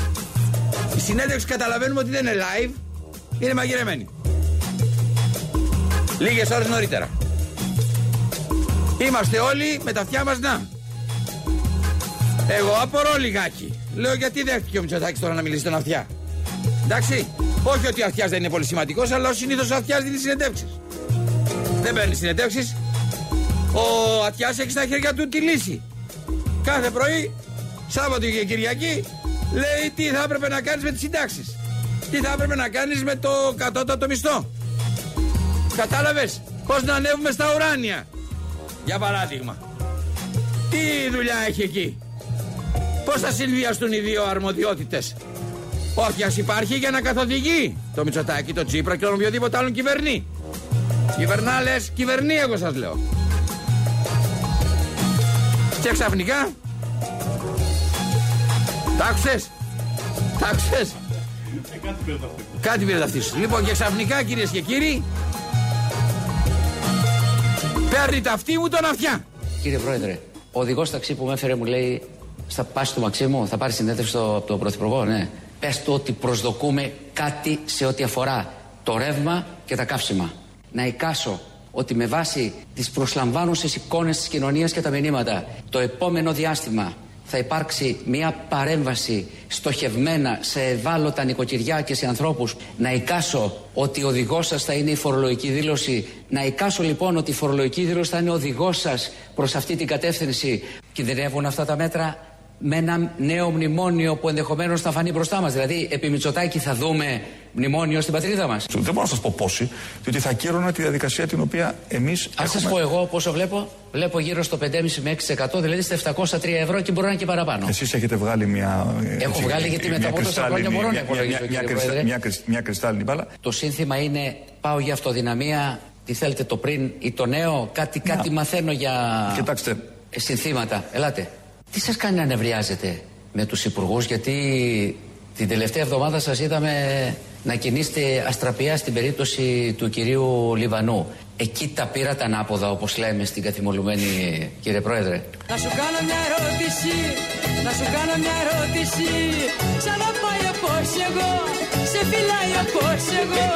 Η συνέντευξη καταλαβαίνουμε ότι δεν είναι live, είναι μαγειρεμένη. Λίγες ώρες νωρίτερα. Είμαστε όλοι με τα αυτιά μας να. Εγώ απορώ λιγάκι. Λέω γιατί δέχτηκε ο Μητσοτάκης τώρα να μιλήσει στον αυτιά; Εντάξει. Όχι ότι ο αυτιάς δεν είναι πολύ σημαντικός, αλλά ο συνήθως ο αυτιάς δίνει συνεντεύξεις. Δεν παίρνει συνεντεύξεις. Ο Ατιάς έχει στα χέρια του τη λύση. Κάθε πρωί, Σάββατο και Κυριακή, λέει τι θα έπρεπε να κάνεις με τις συντάξεις. Τι θα έπρεπε να κάνεις με το κατώτατο μισθό. Κατάλαβες, πώς να ανέβουμε στα ουράνια; Για παράδειγμα. Τι δουλειά έχει εκεί; Πώς θα συνδυαστούν οι δύο αρμοδιότητες; Ο Ατιάς υπάρχει για να καθοδηγεί το Μητσοτάκι, το Τσίπρα και τον οποιοδήποτε άλλον κυβερνεί. Κυβερνά λες, κυβερνεί εγώ σας λέω. Και ξαφνικά Τ' άκουσες; Τ' άκουσες; Κάτι πήρε ταυτή σου Λοιπόν και ξαφνικά κυρίες και κύριοι Παίρνει ταυτή μου τον αυτιά Κύριε Πρόεδρε, ο οδηγός ταξί που με έφερε μου λέει στα πάση του Μαξίμου, θα πάρει συνέντευξη στο, από τον Πρωθυπουργό, ναι. Πες του ότι προσδοκούμε κάτι σε ό,τι αφορά το ρεύμα και τα καύσιμα. Να εικάσω ότι με βάση τις προσλαμβάνουσες εικόνες της κοινωνίας και τα μηνύματα το επόμενο διάστημα θα υπάρξει μια παρέμβαση στοχευμένα σε ευάλωτα νοικοκυριά και σε ανθρώπους. Να εικάσω ότι ο οδηγός σας θα είναι η φορολογική δήλωση. Να εικάσω λοιπόν ότι η φορολογική δήλωση θα είναι ο οδηγός σας προς αυτή την κατεύθυνση. Κινδυνεύουν αυτά τα μέτρα με ένα νέο μνημόνιο που ενδεχομένως θα φανεί μπροστά μας. Δηλαδή, επί Μητσοτάκη θα δούμε μνημόνιο στην πατρίδα μας. Δεν μπορώ να σας πω πόσοι, διότι θα ακύρωνα τη διαδικασία την οποία εμείς. Αν σας πω εγώ πόσο βλέπω, βλέπω γύρω στο 5,5 με 6%, δηλαδή στα 703 ευρώ και μπορεί να είναι και παραπάνω. Εσείς έχετε βγάλει μια. Έχω έτσι, βγάλει γιατί μετά από τόσα χρόνια μπορώ να μια- υπολογίσω, μια- μια κύριε κρυστα- Πρόεδρε. μια κρυσ- Μια κρυστάλλινη μπάλα. Το σύνθημα είναι πάω για αυτοδυναμία, τι θέλετε το πριν ή το νέο, κάτι, κάτι μαθαίνω για Κοιτάξτε. ε, συνθήματα. Ελάτε. Τι σας κάνει να νευριάζετε με τους υπουργούς, γιατί την τελευταία εβδομάδα σας είδαμε να κινείστε αστραπιά στην περίπτωση του κυρίου Λιβανού. Εκεί τα πήρατε ανάποδα, όπως λέμε στην καθημολουμένη κύριε Πρόεδρε. Να σου κάνω μια ερώτηση, να σου κάνω μια ερώτηση Ξαναπάει όπως εγώ, σε φυλάει όπως εγώ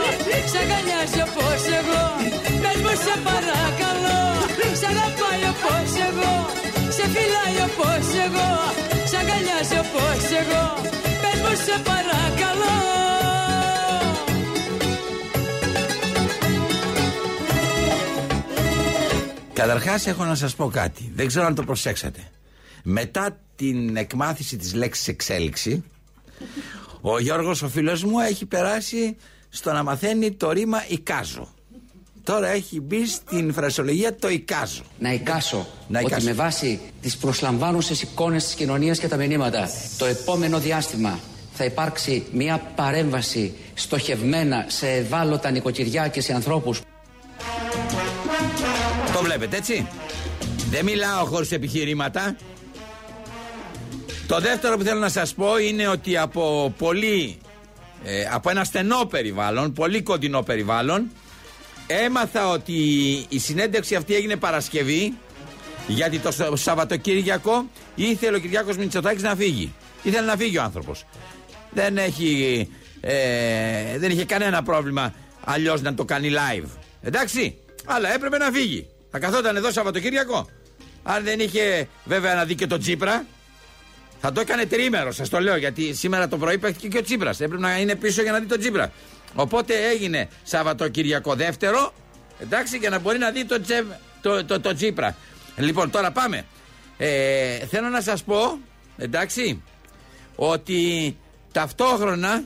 Σ' αγκαλιάζει όπως εγώ, πες μου σε παρακαλώ Σ' αγαπάει όπως εγώ, σε φυλάει όπως εγώ Σ' αγκαλιάζει όπως εγώ, πες μου σε παρακαλώ Καταρχάς έχω να σας πω κάτι Δεν ξέρω αν το προσέξατε Μετά την εκμάθηση της λέξης εξέλιξη Ο Γιώργος ο φίλος μου έχει περάσει στο να μαθαίνει το ρήμα «Οικάζω». Τώρα έχει μπει στην φρασιολογία το εικάζω. Να εικάσω Να ότι εικάσω. με βάση τις προσλαμβάνουσες εικόνες της κοινωνίας και τα μηνύματα το επόμενο διάστημα θα υπάρξει μια παρέμβαση στοχευμένα σε ευάλωτα νοικοκυριά και σε ανθρώπους Το βλέπετε έτσι. Δεν μιλάω χωρίς επιχειρήματα. Το δεύτερο που θέλω να σας πω είναι ότι από πολύ, ε, από ένα στενό περιβάλλον, πολύ κοντινό περιβάλλον, έμαθα ότι η συνέντευξη αυτή έγινε Παρασκευή, γιατί το Σα- Σαββατοκύριακο ήθελε ο Κυριάκος Μητσοτάκης να φύγει. Ήθελε να φύγει ο άνθρωπος. Δεν έχει, ε, δεν είχε κανένα πρόβλημα αλλιώς να το κάνει live. Εντάξει, αλλά έπρεπε να φύγει. Θα καθόταν εδώ Σαββατοκύριακο. Αν δεν είχε βέβαια να δει και τον Τσίπρα, θα το έκανε τρίμερο, σας το λέω, γιατί σήμερα το πρωί παίχτηκε και ο Τσίπρας. Έπρεπε να είναι πίσω για να δει τον Τσίπρα. Οπότε έγινε Σαββατοκυριακό δεύτερο, εντάξει, για να μπορεί να δει τον Τσε, το, το, το Τσίπρα. Λοιπόν, τώρα πάμε. Ε, θέλω να σας πω, εντάξει, ότι ταυτόχρονα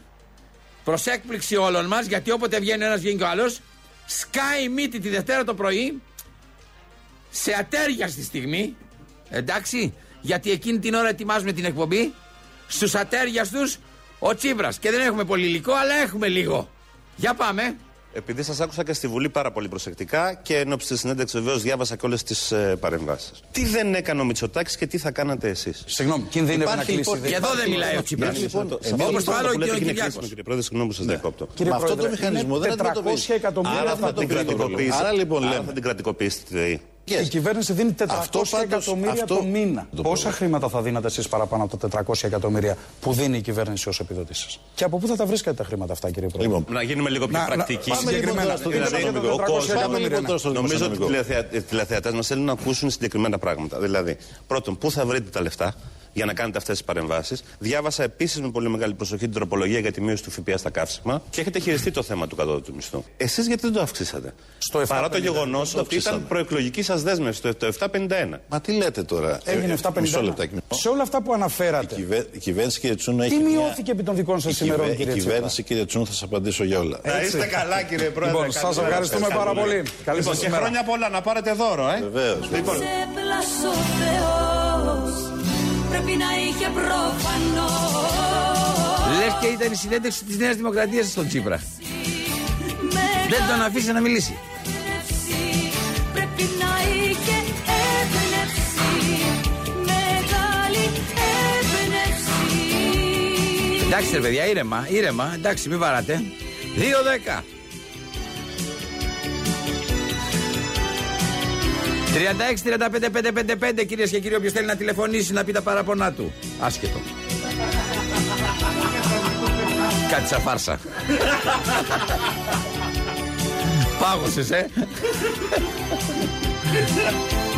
προς έκπληξη όλων μας, γιατί όποτε βγαίνει ο ένας βγαίνει και ο άλλος, σκάει η μύτη τη Δευτέρα το πρωί σε ατέριαστη στιγμή, εντάξει, γιατί εκείνη την ώρα ετοιμάζουμε την εκπομπή, στους ατέριαστου ο Τσίπρας. Και δεν έχουμε πολύ υλικό, αλλά έχουμε λίγο. Για πάμε. Επειδή σας άκουσα και στη Βουλή πάρα πολύ προσεκτικά και εν ώψη της συνέντευξης βεβαίως διάβασα και όλες τις ε, παρεμβάσεις. Τι δεν έκανε ο Μητσοτάκης και τι θα κάνατε εσείς; Συγγνώμη, κινδυνεύει να κλείσει. Και εδώ δεν μιλάει ο Τσίπρας. Όπως το άλλο και ο Κυριάκος. Κύριε Πρόεδρε, συγγνώμη που σας διακόπτω. Κύριε Με αυτό Πρόεδρε, το μηχανισμό είναι δεν 400 αντιμετωπίζετε. εκατομμύρια Άρα θα θα την το κρατικοποιήσετε. Άρα λοιπόν Άρα λέμε. θα την κρατικοποιήσετε τη ΔΕΗ. Η κυβέρνηση δίνει 400 Αυτό πάντως- εκατομμύρια αυτό- το μήνα. Το Πόσα πρόβλημα. χρήματα θα δίνατε εσείς παραπάνω από τα 400 εκατομμύρια που δίνει η κυβέρνηση ως επιδοτήσει. Και από πού θα τα βρίσκατε τα χρήματα αυτά, κύριε Πρόεδρε; Λοιπόν, να γίνουμε λίγο πιο Να- να- πρακτικοί. πάμε λοιπόν Συγκεκριμένα. τώρα στο Δηλαδή, δημοσιονομικό. ο 400 κόσμος- εκατομμύρια, ναι. Νομίζω ότι οι τηλεθεα- οι τηλεθεατές μας θέλουν να ακούσουν συγκεκριμένα πράγματα. Δηλαδή, πρώτον, πού θα βρείτε τα λεφτά; Για να κάνετε αυτές τις παρεμβάσεις. Διάβασα επίσης με πολύ μεγάλη προσοχή την τροπολογία για τη μείωση του ΦΠΑ στα καύσιμα και έχετε χειριστεί το θέμα του κατώτατου μισθού. Εσείς γιατί δεν το αυξήσατε; Στο Παρά το 7,50 γεγονός δεν το ότι ήταν αυξήσαμε. προεκλογική σας δέσμευση το, το 751. Μα τι λέτε τώρα; Έγινε Ε, 750. Μισό λεπτάκι. Σε όλα αυτά που αναφέρατε. Η, κυβε... η κυβέρνηση, κύριε Τσούν, έχει. Τι μια- μειώθηκε επί των δικών σας Η, ημερών, κυβε... η κύριε Τσίπρα; κυβέρνηση, κύριε Τσούν, θα σας απαντήσω για όλα. Να είστε καλά, κύριε Πρόεδρε. Λοιπόν, σας ευχαριστούμε πάρα πολύ. Καλή λοιπόν, σας και ημέρα. χρόνια πολλά να πάρετε δώρο, ε. Βεβαίως. Πρέπει να είχε προφανώς Λες και ήταν η συνέντευξη της Νέας Δημοκρατίας στον Τσίπρα. Δεν τον αφήσει να μιλήσει. Πρέπει να είχε έμπνευση Μεγάλη έμπνευση Εντάξει, ρε παιδιά, ήρεμα, ήρεμα. Εντάξει, μην βαράτε. 2-10. 36-35-555 κυρίες και κύριοι, όποιος θέλει να τηλεφωνήσει να πει τα παραπονά του. Άσχετο. Κάτι σαν φάρσα. Πάγωσες, ε.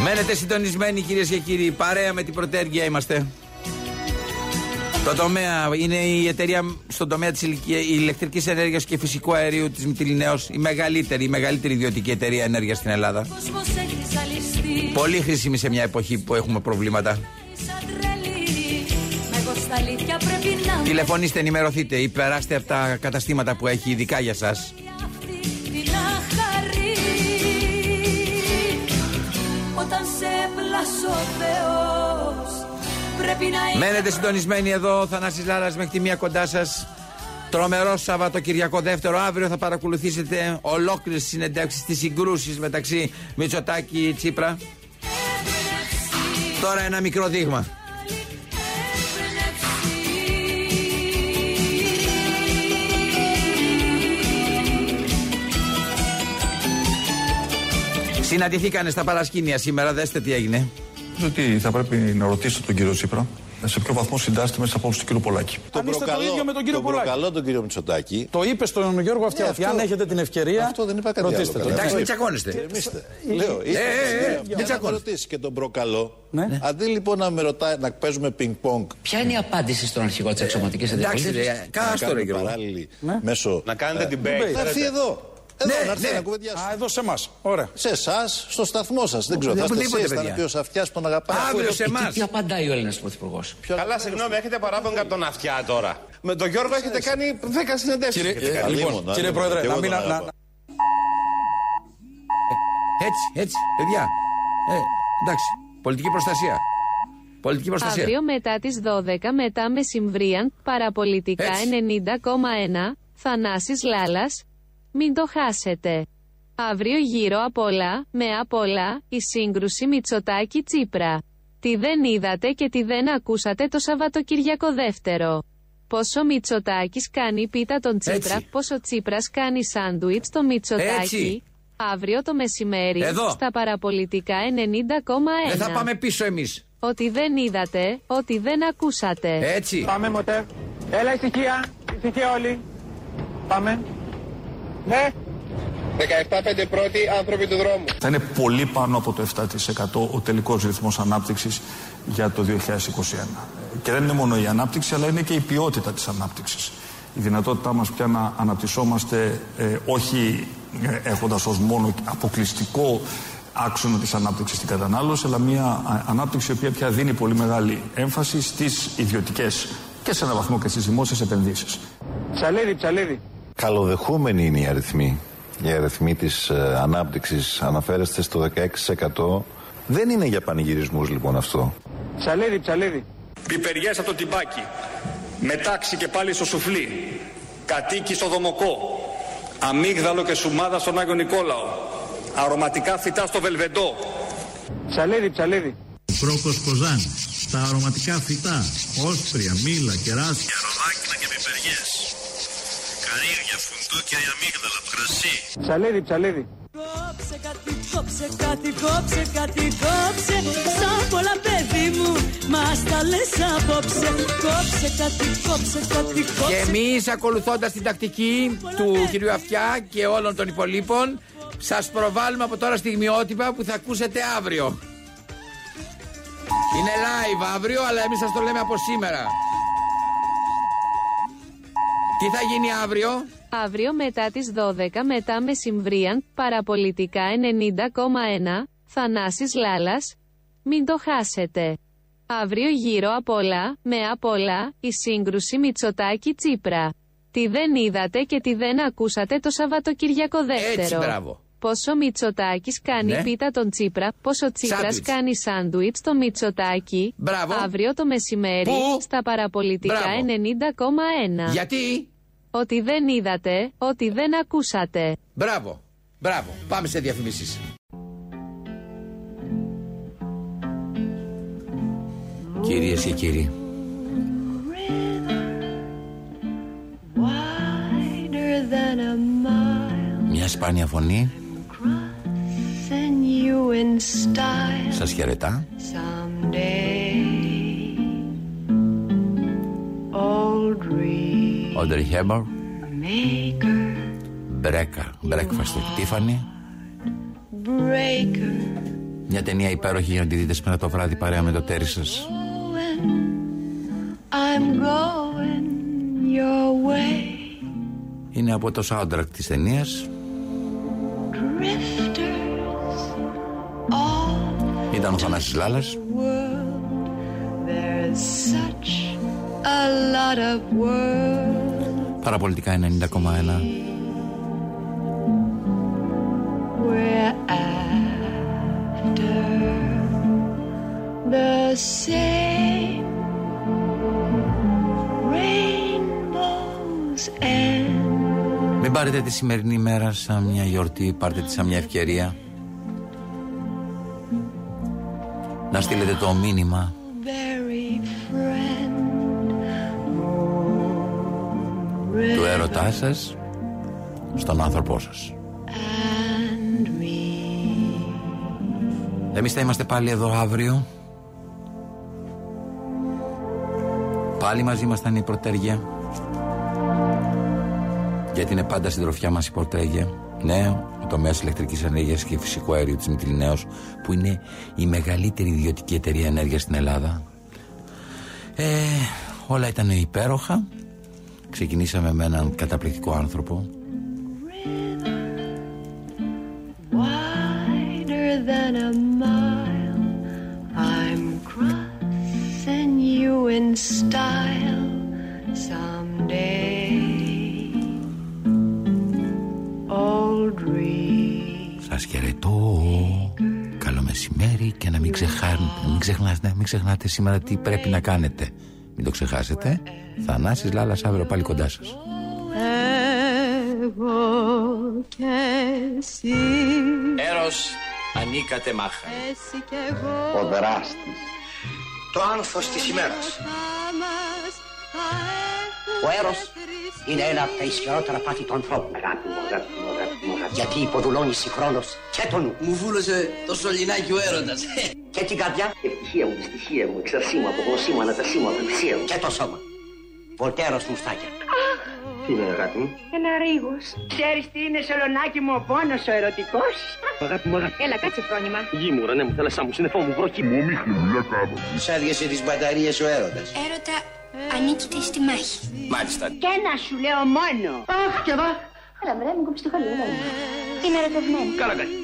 Μένετε συντονισμένοι κυρίες και κύριοι. Παρέα με την πρωτέργεια είμαστε. Το τομέα είναι η εταιρεία στον τομέα της ηλικια- ηλεκτρικής ενέργειας και φυσικού αερίου της Μυτιλινέως η μεγαλύτερη, η μεγαλύτερη ιδιωτική εταιρεία ενέργειας στην Ελλάδα. Κόσμος έχει ζαλιστεί Πολύ χρήσιμη σε μια εποχή που έχουμε προβλήματα. Σαν τρελή Μα εγώ στα αλήθεια πρέπει να με Τηλεφωνήστε, ενημερωθείτε ή περάστε από τα καταστήματα που έχει ειδικά για σας. την αχαρή Όταν σε πλάσω ο Θεός Πρέπει να είχε Μένετε συντονισμένοι εδώ, Θανάσης Λάρας μέχρι τη μία κοντά σας. Τρομερό Σαββατοκυριακό δεύτερο. Αύριο θα παρακολουθήσετε ολόκληρες συνεντεύξεις τη συγκρούσεις μεταξύ Μητσοτάκη Τσίπρα. Τώρα ένα μικρό δείγμα. Συναντηθήκανε στα παρασκήνια σήμερα, δέστε τι έγινε. Νομίζω ότι θα πρέπει να ρωτήσετε τον κύριο Τσίπρα σε ποιο βαθμό συντάσσεται με τι απόψει του κύριου Πολάκη. Αν είστε το ίδιο με τον κύριο τον Πολάκη. προκαλώ τον κύριο Μητσοτάκη. Το είπε στον Γιώργο Αυτιά. Ναι, αν αυτό- έχετε την ευκαιρία. Αυτό δεν είπα κάτι ρωτήστε άλλο. τον. Εντάξει, μην τσακώνεστε. Ηρεμήστε. Λέω, ε, ε, ε, μην για να με τσακώνεστε. ρωτήσει και τον προκαλώ. Ναι. Αντί λοιπόν να με ρωτάει να παίζουμε πινκ-πονγκ. Ποια είναι η απάντηση στον αρχηγό της εξωματικής Εντάξει, αντιπολίτευσης; ρε, κάστο ρε κάνουμε Γιώργο. παράλληλη Ναι. μέσω. Να κάνετε ε, debate. Να έρθει εδώ. Εδώ Ναι, να έρθει ναι. να κουβεντιάσουμε. Α, εδώ σε εμάς. Ωραία. Σε εσάς, στο σταθμό σας. Δεν ξέρω. Θα είστε Οπουδήποτε, εσείς, θα παιδιά. είναι ποιο αυτιά που τον αγαπάει. Αύριο σε εμάς. Τι απαντάει ο Έλληνας Πρωθυπουργός; Καλά, συγγνώμη, έχετε παράπονο από τον αυτιά τώρα. Με τον Γιώργο έχετε κάνει 10 συνεντεύξεις. Κύριε, λοιπόν, κύριε Πρόεδρε, να μην. να- να- Έτσι, έτσι, παιδιά. Ε, εντάξει. Πολιτική προστασία. Πολιτική προστασία. Αύριο μετά τις 12 μετά μεσημβρίαν, παραπολιτικά 90,1, Θανάσης Λάλας. Μην το χάσετε. Αύριο γύρω απ' όλα, με απ' όλα, η σύγκρουση Μητσοτάκη Τσίπρα. Τι δεν είδατε και τι δεν ακούσατε το Σαββατοκυριακό δεύτερο. Πόσο Μητσοτάκης κάνει πίτα τον Τσίπρα, Έτσι. πόσο Τσίπρας κάνει σάντουιτς το Μητσοτάκη. Έτσι. Αύριο το μεσημέρι, Εδώ. στα παραπολιτικά 90,1. Δεν θα πάμε πίσω εμείς. Ότι δεν είδατε, ότι δεν ακούσατε. Έτσι. Πάμε μοτέρ. Έλα ησυχία. Ησυχία όλοι. Πάμε. Ναι. 17-5 πρώτοι άνθρωποι του δρόμου. Θα είναι πολύ πάνω από το 7% ο τελικός ρυθμός ανάπτυξης για το 2021. Και δεν είναι μόνο η ανάπτυξη, αλλά είναι και η ποιότητα της ανάπτυξης. Η δυνατότητά μας πια να αναπτυσσόμαστε ε, όχι ε, έχοντας ως μόνο αποκλειστικό άξονα της ανάπτυξης στην κατανάλωση, αλλά μια α, ανάπτυξη η οποία πια δίνει πολύ μεγάλη έμφαση στις ιδιωτικές και σε έναν βαθμό και στις δημόσιες επενδύσεις. Ψαλίδι, ψαλίδι. Καλοδεχούμενοι είναι οι αριθμοί. Οι αριθμοί της ε, ανάπτυξης αναφέρεστε στο 16%. Δεν είναι για πανηγυρισμούς λοιπόν αυτό. Ψαλίδι, ψαλίδι. Πιπεριές από το τυμπάκι. Μετάξι και πάλι στο σουφλί. Κατοίκι στο δομοκό. Αμύγδαλο και σουμάδα στον Άγιο Νικόλαο. Αρωματικά φυτά στο βελβεντό. Ψαλίδι, ψαλίδι. Πρόκος Κοζάν, τα αρωματικά φυτά, όσπρια, μήλα, κεράσια. Ροδάκινα και πιπεριές. Καρύδια, φουντούκια, αμύγδαλα, κρασί. Ψαλίδι, ψαλίδι. Κόψε κάτι, κόψε κάτι, κόψε κάτι, κόψε Σαν πολλά παιδί μου, μας τα λες απόψε Κόψε κάτι, κόψε κάτι, Και κόψε εμείς, ακολουθώντας την τακτική του κυρίου Αυτιά και όλων των υπολείπων, σας προβάλλουμε από τώρα στιγμιότυπα που θα ακούσετε αύριο. Είναι live αύριο, αλλά εμείς σας το λέμε από σήμερα. Τι θα γίνει αύριο, Αύριο μετά τις 12 μετά μεσημβρίαν, παραπολιτικά 90,1, Θανάσης Λάλας. Μην το χάσετε. Αύριο γύρω απ' όλα, με απ' όλα, η σύγκρουση Μητσοτάκη Τσίπρα. Τι δεν είδατε και τι δεν ακούσατε το Σαββατοκυριακό δεύτερο. Έτσι, μπράβο. Πόσο Μητσοτάκης κάνει Ναι. πίτα τον Τσίπρα, πόσο Τσίπρας Σάντουιτς. κάνει σάντουιτς το Μητσοτάκη. Μπράβο. Αύριο το μεσημέρι, Πού; στα παραπολιτικά Μπράβο. 90,1. γιατί; Ότι δεν είδατε, ότι δεν ακούσατε. Μπράβο, μπράβο. Πάμε σε διαφημίσεις. Κυρίες και κύριοι, Wider than a mile, μια σπάνια φωνή σας χαιρετά. someday. Old dream Όντρι Χέμπορ, maker, Μπρέκα, Breakfast at Tiffany. breaker, Μια ταινία υπέροχη για να τη δείτε σήμερα το βράδυ παρέα με το τέρι σας. I'm going your way. Είναι από το soundtrack της ταινίας. Drifters all Ήταν ο Θανάσης Λάλας. world. There's such a lot of world. Παραπολιτικά 90,1. We're after the same rainbows and Μην πάρετε τη σημερινή μέρα σαν μια γιορτή, πάρτε τη σαν μια ευκαιρία. Να στείλετε το μήνυμα very friend. του έρωτά σας στον άνθρωπό σας. And me. Εμείς θα είμαστε πάλι εδώ αύριο. Πάλι μαζί μας θα είναι η πρωτέργεια. Γιατί είναι πάντα συντροφιά μας η πρωτέργεια. Ναι, ο τομέας ηλεκτρικής ενέργειας και φυσικού αερίου της Μητυλινέως που είναι η μεγαλύτερη ιδιωτική εταιρεία ενέργειας στην Ελλάδα. Ε, όλα ήταν υπέροχα. Ξεκινήσαμε με έναν καταπληκτικό άνθρωπο. Wider than a mile, I'm crossing you in style και να μην, ξεχά... μην, ξεχνάτε, μην ξεχνάτε σήμερα τι πρέπει να κάνετε. Μην το ξεχάσετε. Θανάσης Λάλας αύριο πάλι κοντά σας. Εγώ και εσύ Έρος ανήκατε μάχα. Εσύ κι εγώ Ο δράστης. Το άνθος της ημέρας. Ο έρος είναι ένα από τα ισχυρότερα πάθη του ανθρώπου. Γιατί υποδουλώνεις συγχρόνως και τον νου. Μου βούλωσε το σωληνάκι ο έρωτας. Και την καρδιά. Ευτυχία μου, δυστυχία μου, εξαρσή μου, απογνωσή μου, ανατασή μου, απελπισία μου. Και το σώμα. Βολτέρος μουστάκια. Τι είναι αγάπη μου; Ένα ρίγος. Ξέρεις τι είναι σολονάκι μου ο πόνος ο ερωτικός; Αγάπη μου, αγάπη. Έλα κάτσε φρόνημα. Γη μου, ρανέ μου, θάλασσά μου, σύννεφό μου, βροχή μου, ομίχλη μου, λιακάβο. Σάδιασε τις μπαταρίες ο έρωτας. Έρωτα ε. Ανήκετε στη μάχη. Μάλιστα. Και να σου λέω μόνο. Αχ, και εγώ. Έλα, μωρέ, μου κόψεις το χαλί. Ε. Είμαι ερωτευμένη. Καλά καλά.